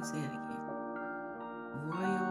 me say it again. Royal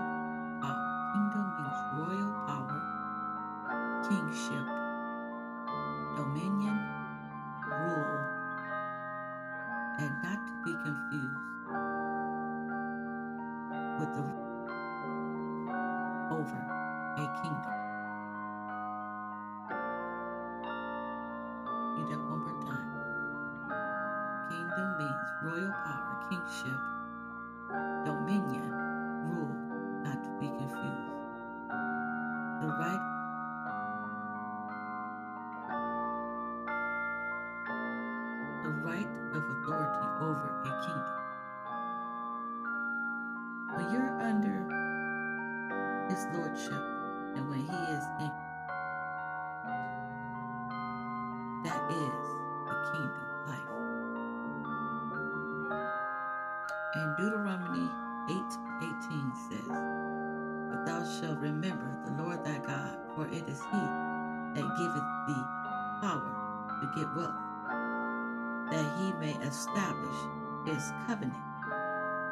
his covenant,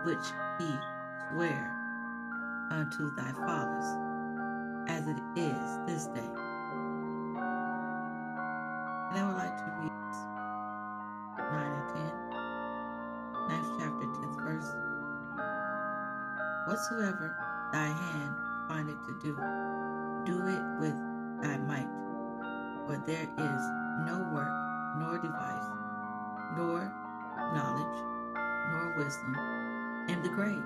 which he sware unto thy fathers, as it is this day. And I would like to read 9 and 10, 9th chapter, 10th verse. Whatsoever thy hand findeth to do, do it with thy might, for there is no work, nor device, nor knowledge, wisdom in the grave,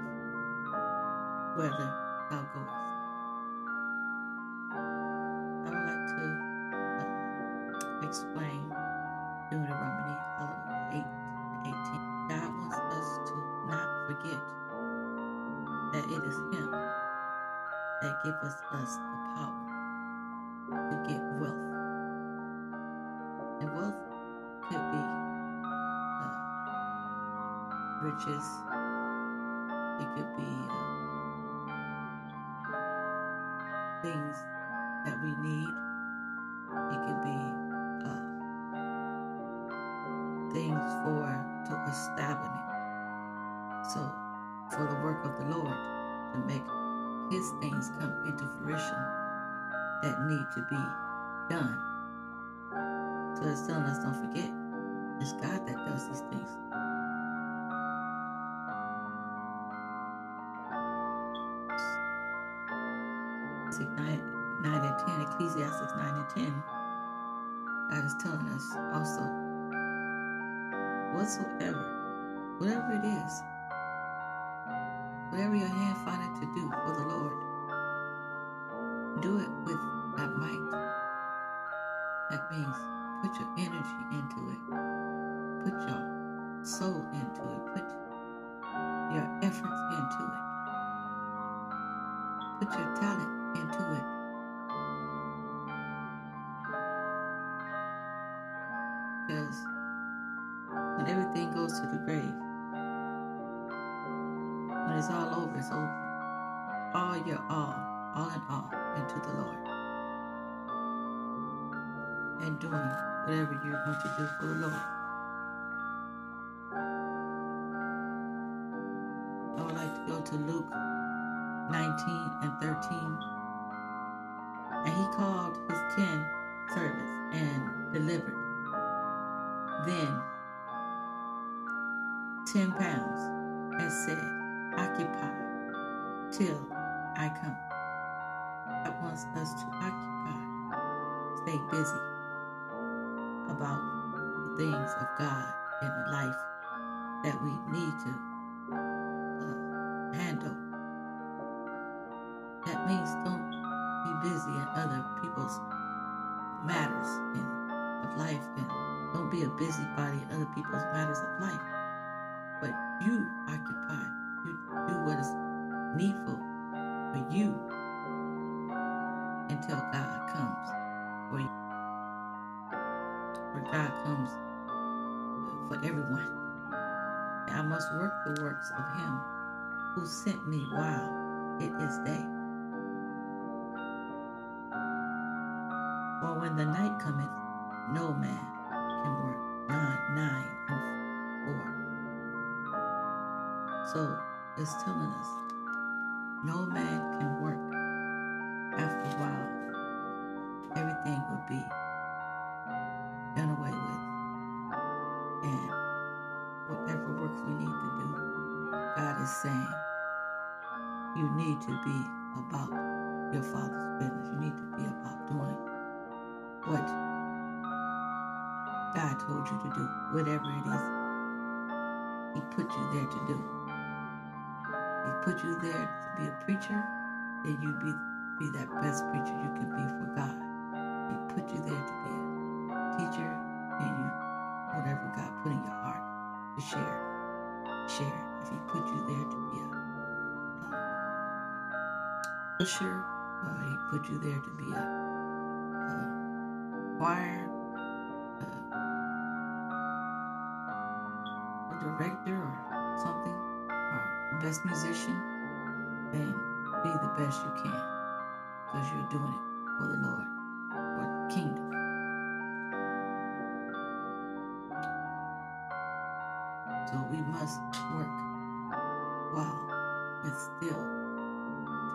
whether thou goest. I would like to uh, explain for to establish it. So, for the work of the Lord to make His things come into fruition that need to be done. So it's telling us don't forget, it's God that does these things. Nine, and ten, Ecclesiastes nine and ten. God is telling us also, whatsoever, whatever it is, whatever your hand findeth to do for the Lord, do it with that might. That means put your energy into it, put your soul into it, put your efforts into it, put your talent into it. When everything goes to the grave, when it's all over, it's over. All your all, all in all, into the Lord. And doing whatever you're going to do for the Lord. I would like to go to Luke 19 and 13. And he called his ten servants and delivered then ten pounds and said, Occupy till I come. God wants us to occupy, stay busy about the things of God in the life that we need to uh, handle. That means don't be busy in other people's matters of life and don't be a busybody in other people's matters of life. But you occupy, you do what is needful for you until God comes. For you. For God comes for everyone. I must work the works of him who sent me while it is day. For when the night cometh, no man can work. John 9 So it's telling us no man can work. After a while, everything will be done away with. And whatever work we need to do, God is saying you need to be about your father's business. You need to be about doing what God told you to do, whatever it is He put you there to do. Put you there to be a preacher, then you be be that best preacher you can be for God. He put you there to be a teacher, and you whatever God put in your heart to share, share. If He put you there to be a uh, usher, uh, He put you there to be a, a choir, uh, a director, or something, or best musician, then be the best you can because you're doing it for the Lord, for the kingdom. So we must work while it's still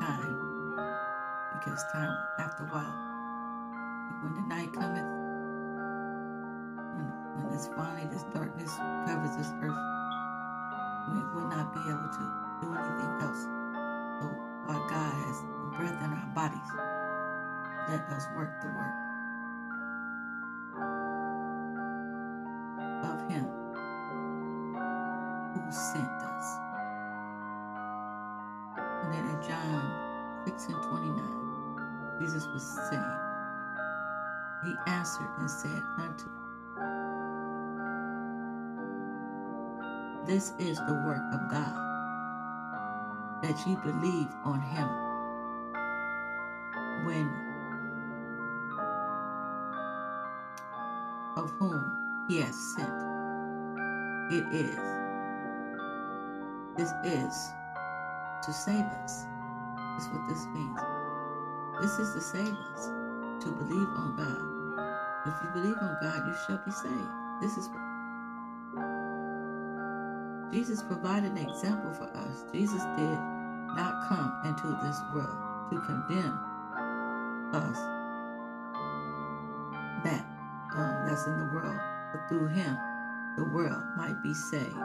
time, because time, after a while, when the night cometh, when, when this finally, this darkness covers this earth, we will not be able to do anything else. So while God has breath in our bodies, let us work the work This is the work of God, that ye believe on him when of whom he has sent. It is. This is to save us. That's what this means. This is to save us, to believe on God. If you believe on God, you shall be saved. This is Jesus provided an example for us. Jesus did not come into this world to condemn us that um, that's in the world, but through him the world might be saved.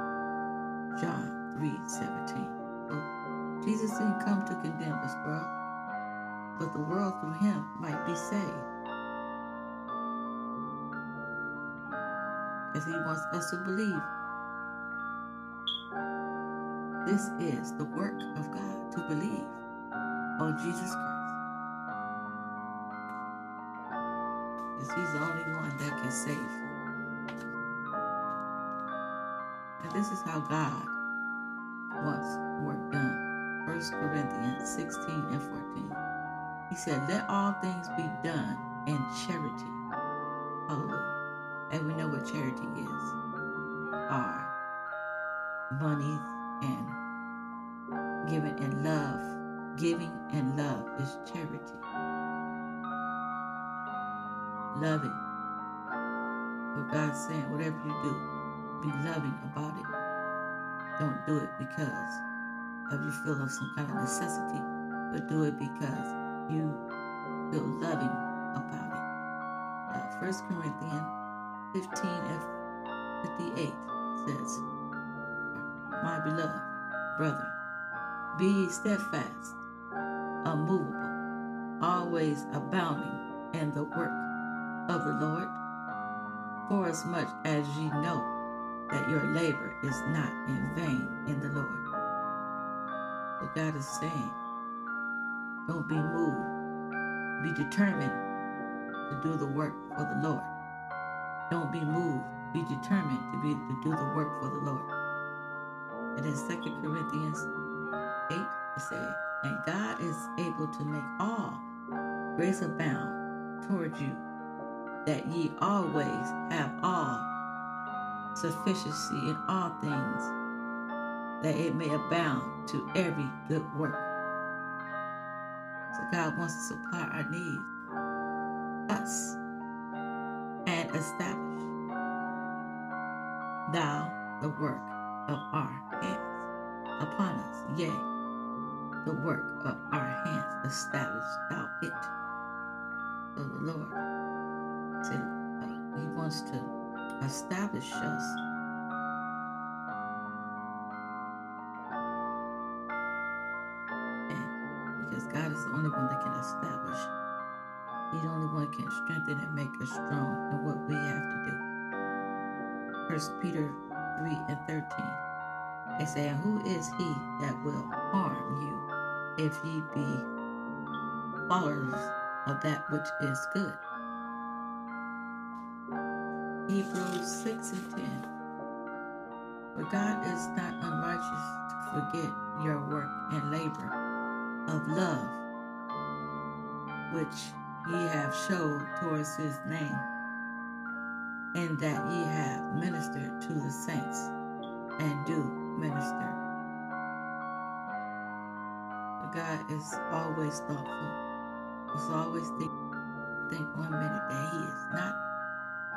John 3 17. So Jesus didn't come to condemn this world, but the world through him might be saved. As he wants us to believe this is the work of God to believe on Jesus Christ. Because he's the only one that can save. And this is how God wants work done. 1 Corinthians 16 and 14. He said, Let all things be done in charity. Hallelujah. And we know what charity is. Our money giving in love. Giving and love is charity. Loving. What God's saying, whatever you do, be loving about it. Don't do it because of you feel of some kind of necessity, but do it because you feel loving about it. Uh, 1 Corinthians 15 and 58 says, My beloved brethren, be steadfast, unmovable, always abounding in the work of the Lord, for as much as ye know that your labor is not in vain in the Lord. So God is saying, don't be moved. Be determined to do the work for the Lord. Don't be moved. Be determined to be to do the work for the Lord. And in 2 Corinthians 8, it said, And God is able to make all grace abound toward you, that ye always have all sufficiency in all things, that it may abound to every good work. So God wants to supply our needs. us and establish thou the work of our hands upon us. Yea, the work of our hands establish thou it. So the Lord said, uh, He wants to establish us and because God is the only one that can establish. He's the only one can strengthen and make us strong in what we have to do. First Peter 3 and 13. They say, who is he that will harm you if ye be followers of that which is good? Hebrews 6 and 10. For God is not unrighteous to forget your work and labor of love, which ye have showed towards his name, and that ye have ministered to the saints, and do minister. God is always thoughtful. He's always think, think one minute that he is not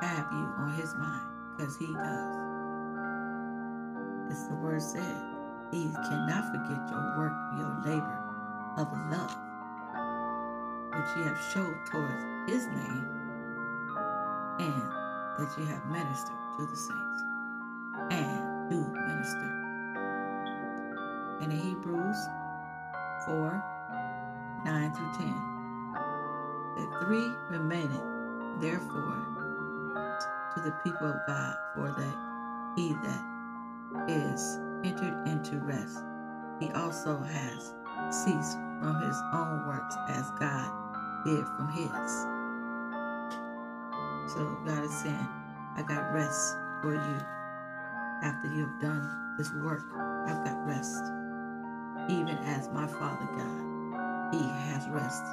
have you on his mind, because he does. As the word said, he cannot forget your work, your labor of love, which you have showed towards his name, and that you have ministered to the saints, and In Hebrews 4 9 through 10, the three remaineth, therefore, to the people of God, for that he that is entered into rest, he also has ceased from his own works as God did from his. So God is saying, I got rest for you. After you have done this work, I've got rest. Even as my Father God, He has rest.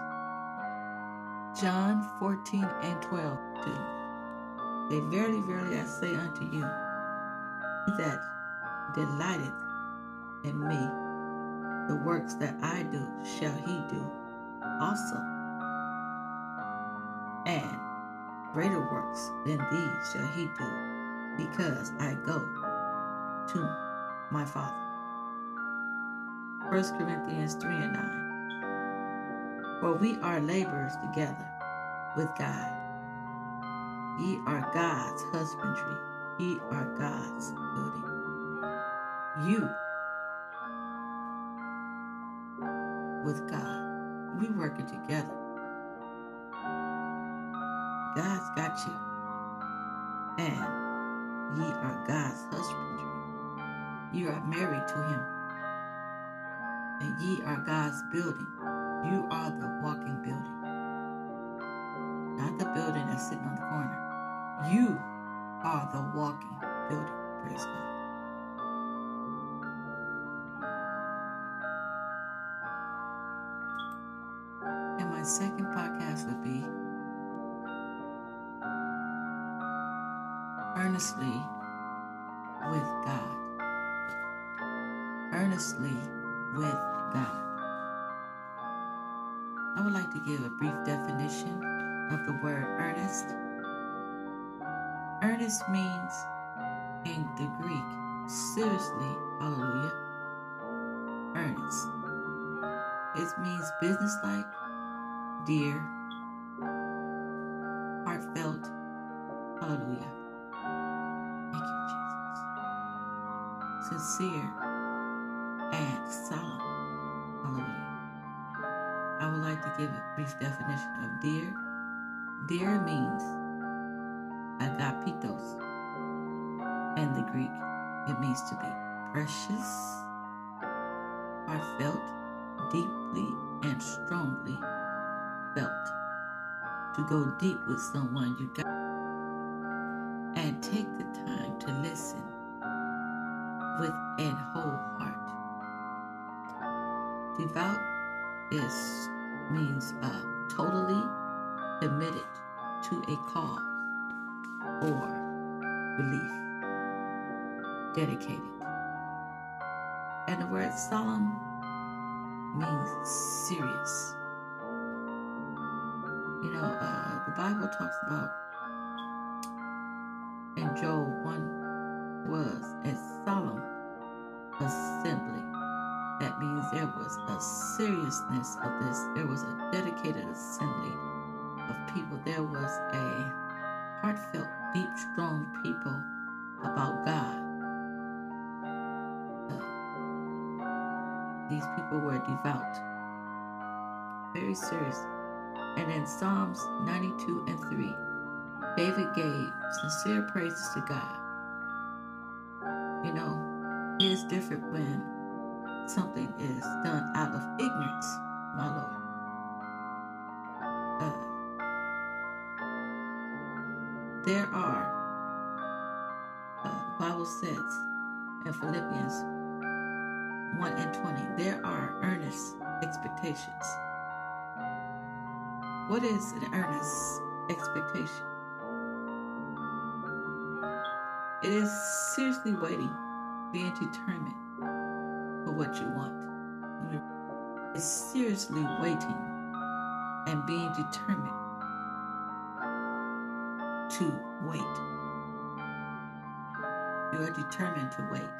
John 14 and 12 too. Say, Verily, verily, I say unto you, he that delighteth in me, the works that I do shall he do also. And greater works than these shall he do, because I go to my Father. 1 Corinthians 3 and 9. For we are laborers together with God. Ye are God's husbandry, ye are God's building. You with God. We working together. God's got you. And ye are God's husbandry. You are married to him. And ye are God's building. You are the walking building. Not the building that's sitting on the corner. You are the walking building. Praise God. And my second podcast would be Earnestly with God. Earnestly with God. I would like to give a brief definition of the word earnest. Earnest means, in the Greek, seriously, hallelujah, earnest. It means businesslike, dear, heartfelt, hallelujah. Thank you, Jesus. Sincere and solemn. I would like to give a brief definition of dear. Dear means agapitos. In the Greek, it means to be precious, heartfelt, deeply and strongly felt. To go deep with someone, you got and take the time to listen with an whole heart. Devout is means uh, totally committed to a cause or belief, dedicated. And the word solemn means serious. You know, uh, the Bible talks about in Joel 1 was a solemn assembly. That means there was a seriousness of this. There was a dedicated assembly of people. There was a heartfelt, deep, strong people about God. Uh, these people were devout, very serious. And in Psalms 92 and 3, David gave sincere praises to God. You know, it is different when something is done out of ignorance, my Lord. Uh, there are, uh, the Bible says in Philippians 1 and 20, there are earnest expectations. What is an earnest expectation? It is seriously waiting, being determined for what you want. It's seriously waiting and being determined to wait. You are determined to wait.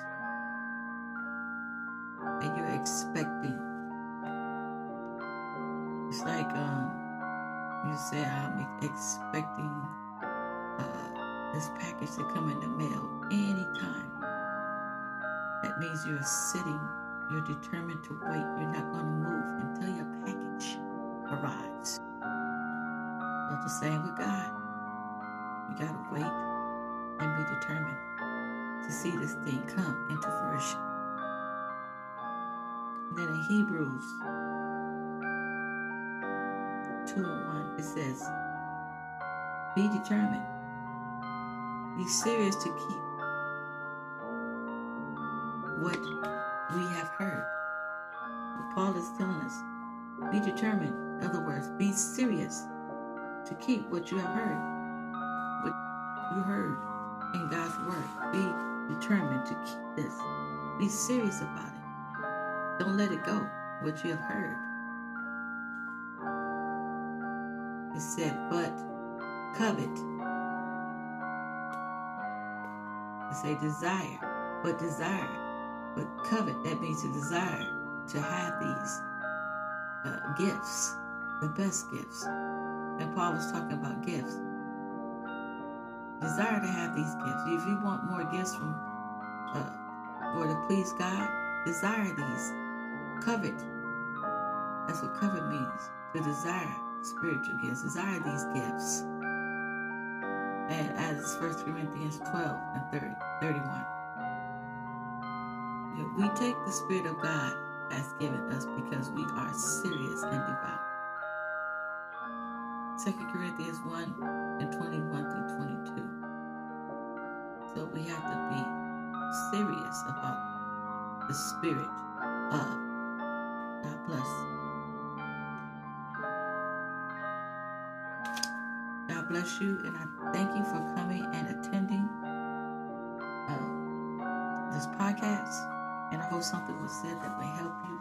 And you're expecting. It's like um, you say, I'm expecting this package to come in the mail anytime. That means you're sitting, you're determined to wait. You're not going to move until your package arrives. But the same with God. You got to wait and be determined to see this thing come into fruition. Then in Hebrews 2 and 1, it says, Be determined be serious to keep keep what you have heard. What you heard in God's word. Be determined to keep this. Be serious about it. Don't let it go, what you have heard. It said, but covet It's a desire, but desire, but covet, that means to desire to have these uh, gifts, the best gifts. And Paul was talking about gifts. Desire to have these gifts. If you want more gifts from uh, or to please God, desire these. Covet. That's what covet means. To desire spiritual gifts. Desire these gifts and as 1 Corinthians 12 and 30, 31. If we take the Spirit of God has given us because we are serious and devout. 2 Corinthians 1 and 21 through 22. So we have to be serious about the Spirit of God bless. God bless you, and I thank you for coming and attending uh, this podcast. And I hope something was said that may help you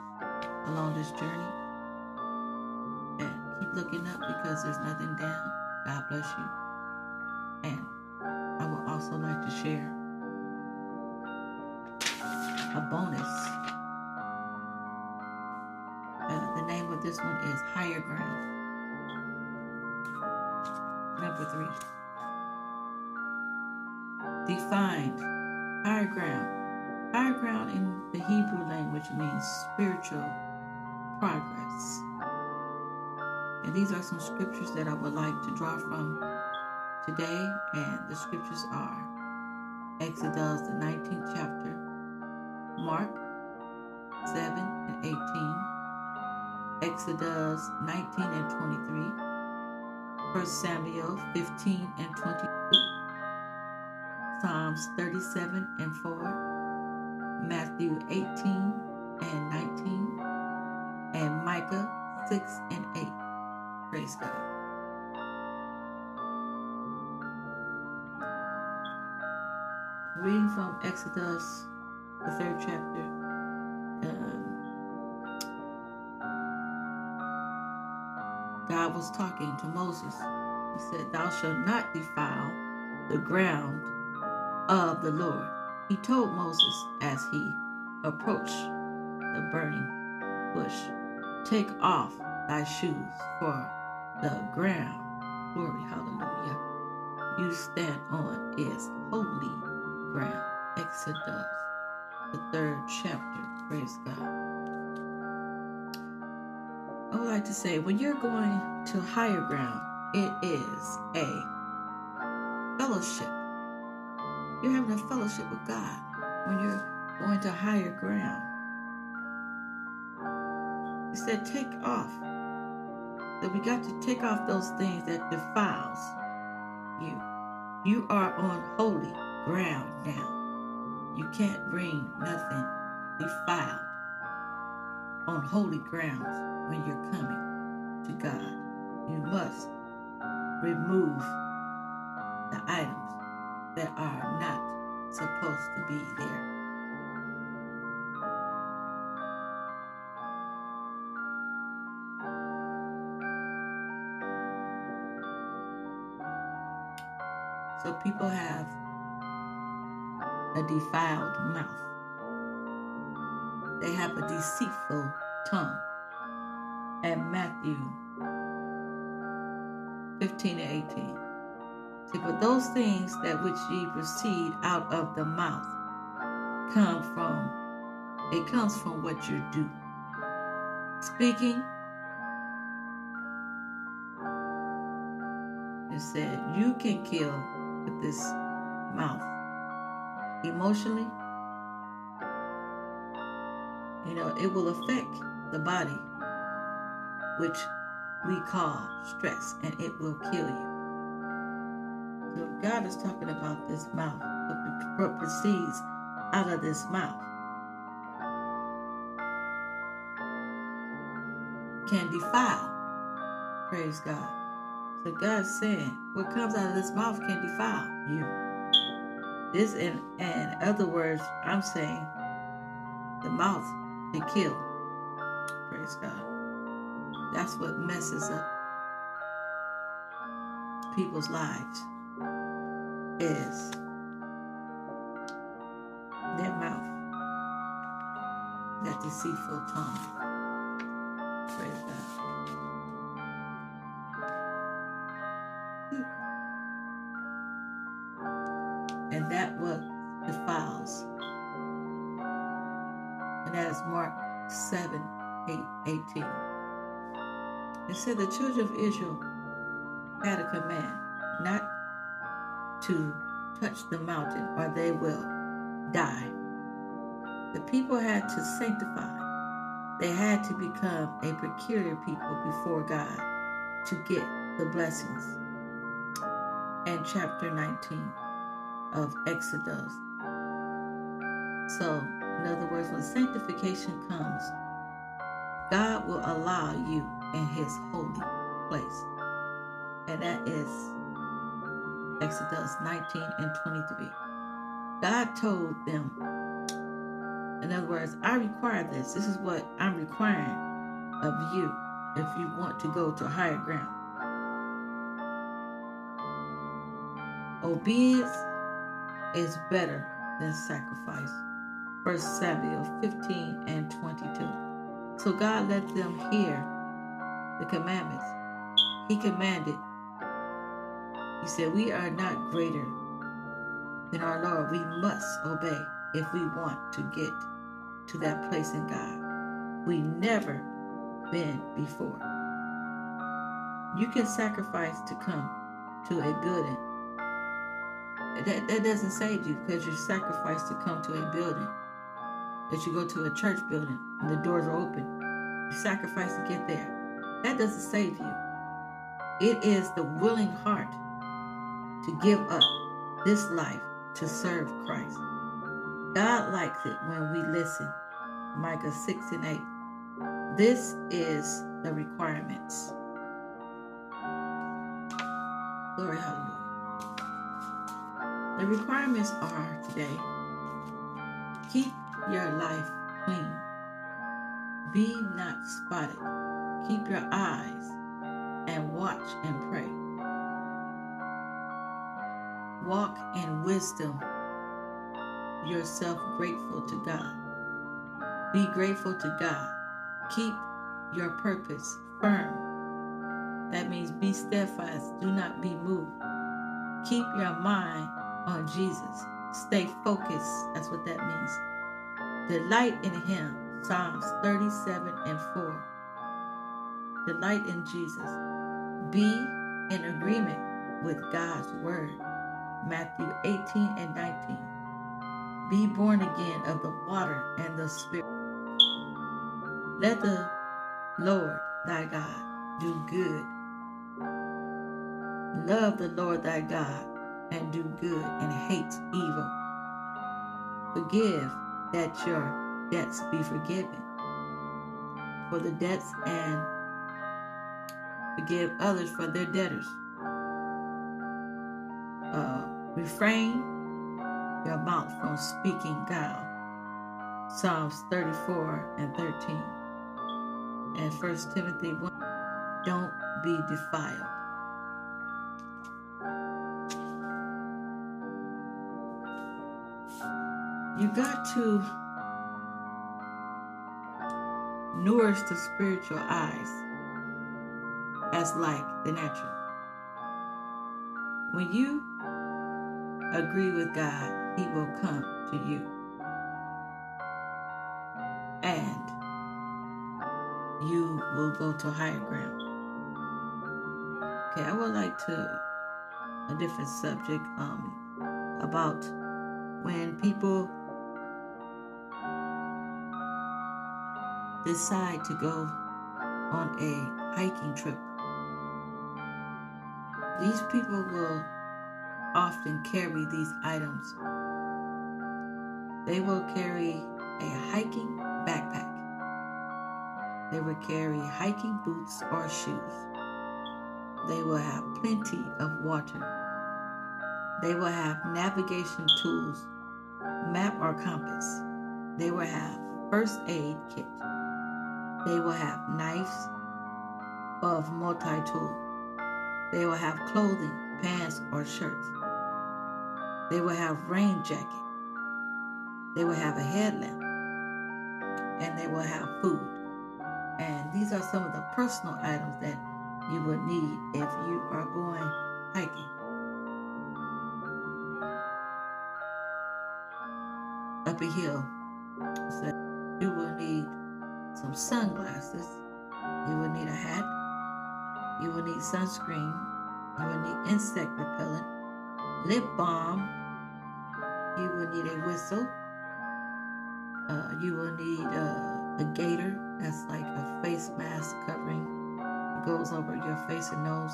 along this journey. Keep looking up because there's nothing down. God bless you. And I would also like to share a bonus. Uh, the name of this one is Higher Ground. Number three. Defined. Higher ground. Higher ground in the Hebrew language means spiritual progress. And these are some scriptures that I would like to draw from today. And the scriptures are Exodus, the 19th chapter, Mark 7 and 18, Exodus 19 and 23. 1 Samuel 15 and 22, Psalms 37 and 4, Matthew 18 and 19, and Micah 6 and 8. Praise God. Reading from Exodus, the third chapter, um, God was talking to Moses He said, Thou shalt not defile the ground of the Lord. He told Moses as he approached the burning bush, Take off thy shoes, for the ground, glory, hallelujah, you stand on is holy ground. Exodus, the third chapter, praise God. I would like to say, when you're going to higher ground, it is a fellowship. You're having a fellowship with God when you're going to higher ground. He said, take off. That we got to take off those things that defiles you. You are on holy ground now. You can't bring nothing defiled on holy grounds when you're coming to God. You must remove the items that are not supposed to be there. People have a defiled mouth. They have a deceitful tongue. And Matthew 15 and 18. See, but those things that which ye proceed out of the mouth come from, it comes from what you do. Speaking, it said, you can kill this mouth. Emotionally, you know, it will affect the body, which we call stress, and it will kill you. So God is talking about this mouth, what proceeds out of this mouth. Can defile. Praise God. So God's saying, what comes out of this mouth can defile you. This, in, in other words, I'm saying the mouth can kill. Praise God. That's what messes up people's lives is their mouth, that deceitful tongue. Praise God. And that what defiles. And that is Mark 7, 8, 18. It said the children of Israel had a command not to touch the mountain or they will die. The people had to sanctify. They had to become a peculiar people before God to get the blessings. And chapter 19 of Exodus. So, in other words, when sanctification comes, God will allow you in his holy place. And that is Exodus 19 and 23. God told them, in other words, I require this. This is what I'm requiring of you if you want to go to higher ground. Obedience is better than sacrifice. 1 Samuel 15 and 22. So God let them hear the commandments. He commanded. He said, We are not greater than our Lord. We must obey if we want to get to that place in God. We never been before. You can sacrifice to come to a building. That, that doesn't save you because you sacrifice to come to a building. That you go to a church building and the doors are open. You sacrifice to get there. That doesn't save you. It is the willing heart to give up this life to serve Christ. God likes it when we listen. Micah 6 and 8. This is the requirements. Glory, hallelujah. The requirements are today keep your life clean, be not spotted, keep your eyes and watch and pray. Walk in wisdom, yourself grateful to God. Be grateful to God. Keep your purpose firm. That means be steadfast, do not be moved. Keep your mind on Jesus. Stay focused. That's what that means. Delight in Him. Psalms 37 and 4. Delight in Jesus. Be in agreement with God's Word. Matthew 18 and 19. Be born again of the water and the Spirit. Let the Lord thy God do good. Love the Lord thy God and do good and hate evil. Forgive that your debts be forgiven. For the debts and forgive others for their debtors. Uh, refrain your mouth from speaking guile. Psalms 34 and 13. And 1 Timothy 1. Don't be defiled. You got to nourish the spiritual eyes as like the natural. When you agree with God, He will come to you. And you will go to higher ground. Okay, I would like to a different subject um, about when people decide to go on a hiking trip. These people will often carry these items. They will carry a hiking backpack. They will carry hiking boots or shoes. They will have plenty of water. They will have navigation tools, map or compass. They will have first aid kit. They will have knives of multi-tool. They will have clothing, pants or shirts. They will have rain jacket. They will have a headlamp. And they will have food. And these are some of the personal items that you will need if you are going hiking. Up a hill. So you will need some sunglasses. You will need a hat. You will need sunscreen. You will need insect repellent, lip balm. You will need a whistle. Uh, you will need uh, a gaiter. That's like a face mask covering. It goes over your face and nose.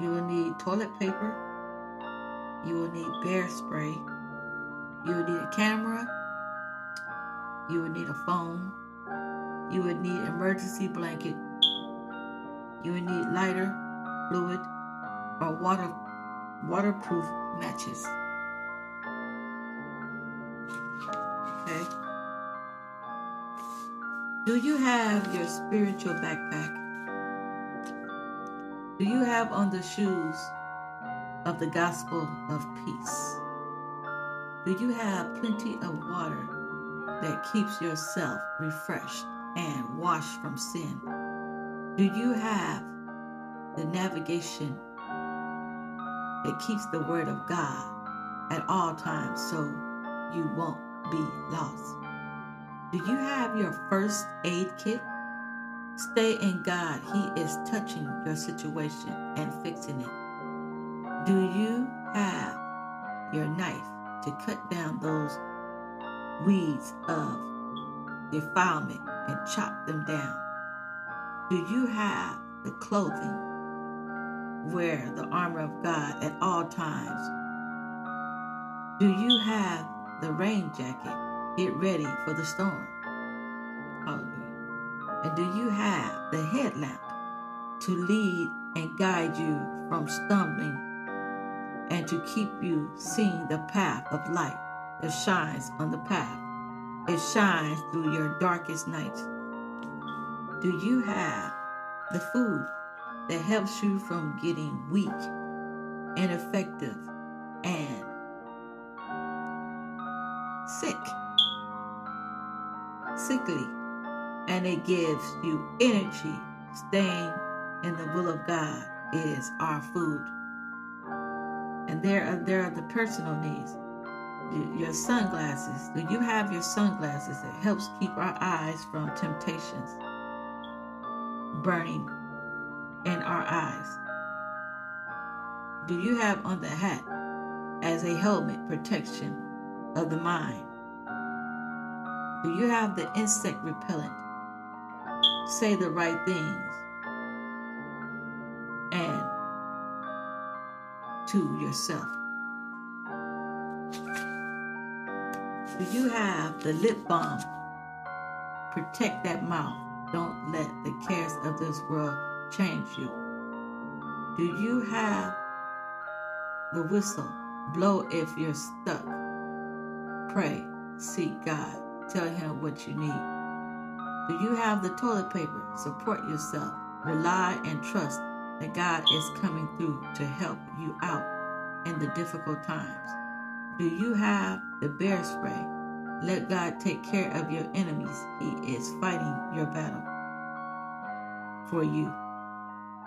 You will need toilet paper. You will need bear spray. You will need a camera. You will need a phone. You would need emergency blanket. You would need lighter, fluid, or water waterproof matches. Okay. Do you have your spiritual backpack? Do you have on the shoes of the gospel of peace? Do you have plenty of water that keeps yourself refreshed and washed from sin? Do you have the navigation that keeps the word of God at all times so you won't be lost? Do you have your first aid kit? Stay in God. He is touching your situation and fixing it. Do you have your knife to cut down those weeds of defilement and chop them down? Do you have the clothing? Wear the armor of God at all times. Do you have the rain jacket? Get ready for the storm. Hallelujah. And do you have the headlamp to lead and guide you from stumbling and to keep you seeing the path of light that shines on the path? It shines through your darkest nights. Do you have the food that helps you from getting weak, ineffective, and sick, sickly, and it gives you energy. Staying in the will of God is our food. And there are there are the personal needs. Your sunglasses. Do you have your sunglasses? It helps keep our eyes from temptations burning in our eyes. Do you have on the hat as a helmet protection of the mind? Do you have the insect repellent? Say the right things and to yourself. Do you have the lip balm? Protect that mouth. Don't let the cares of this world change you. Do you have the whistle? Blow if you're stuck. Pray, seek God, tell Him what you need. Do you have the toilet paper? Support yourself. Rely and trust that God is coming through to help you out in the difficult times. Do you have the bear spray? Let God take care of your enemies. He is fighting your battle for you.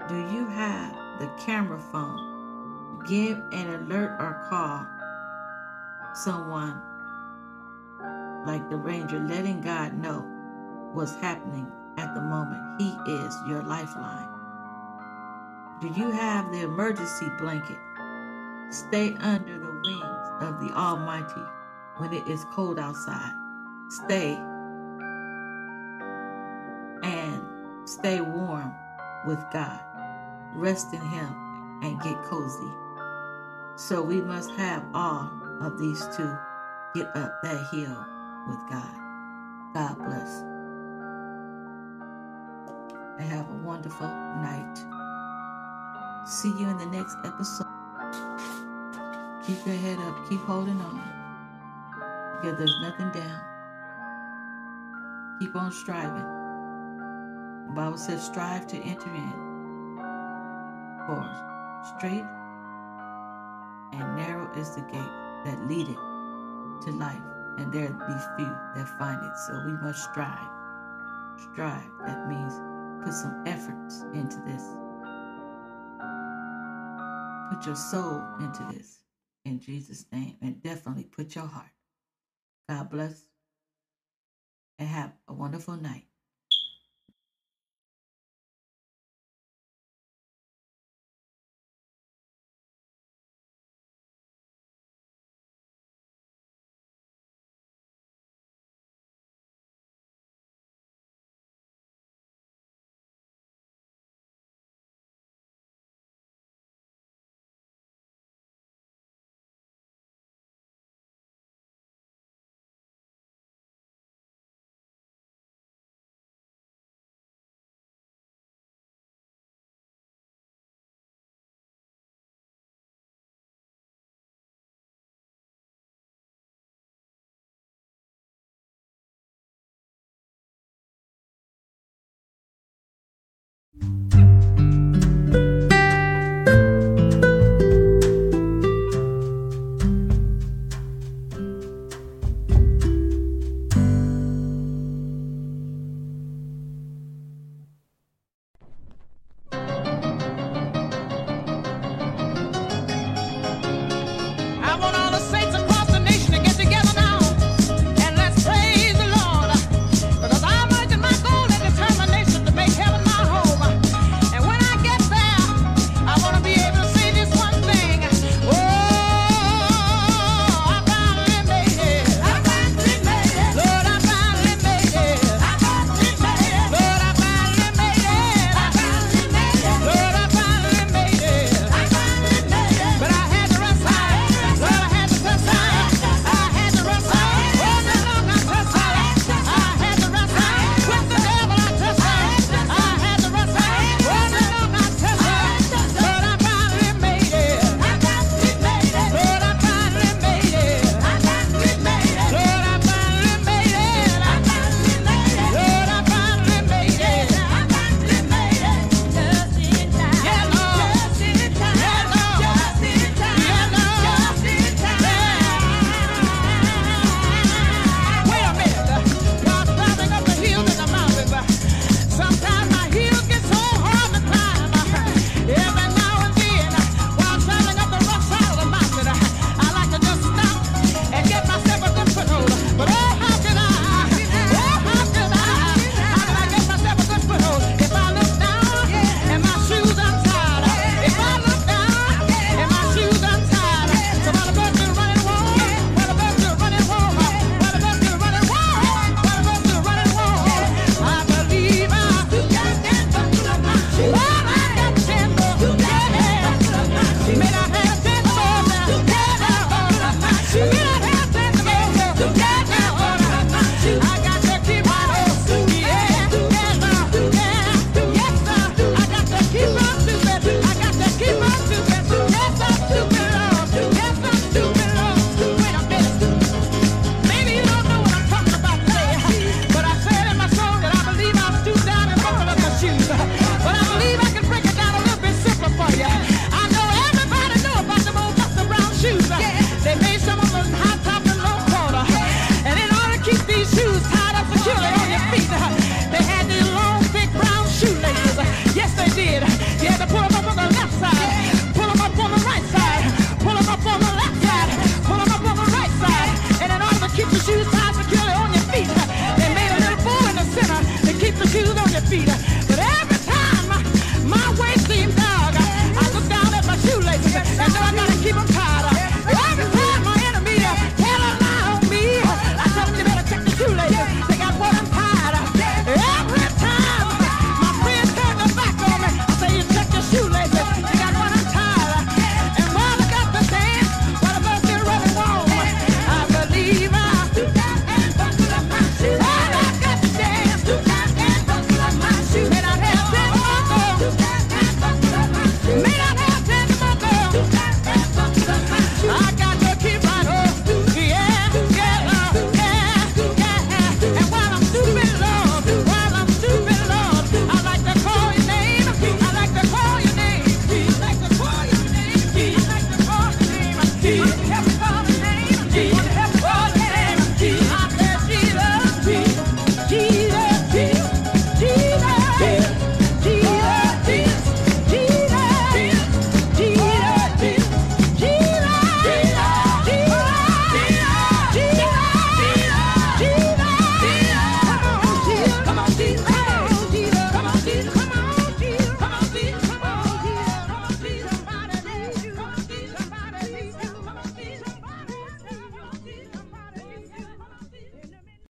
Do you have the camera phone? Give an alert or call someone like the ranger, letting God know what's happening at the moment. He is your lifeline. Do you have the emergency blanket? Stay under the wings of the Almighty when it is cold outside. Stay and stay warm with God. Rest in Him and get cozy. So we must have all of these to get up that hill with God. God bless. And have a wonderful night. See you in the next episode. Keep your head up. Keep holding on. Because there's nothing down. Keep on striving. The Bible says, strive to enter in. For straight and narrow is the gate that leadeth to life, and there be few that find it. So we must strive. Strive. That means put some efforts into this. Put your soul into this in Jesus' name, and definitely put your heart. God bless and have a wonderful night.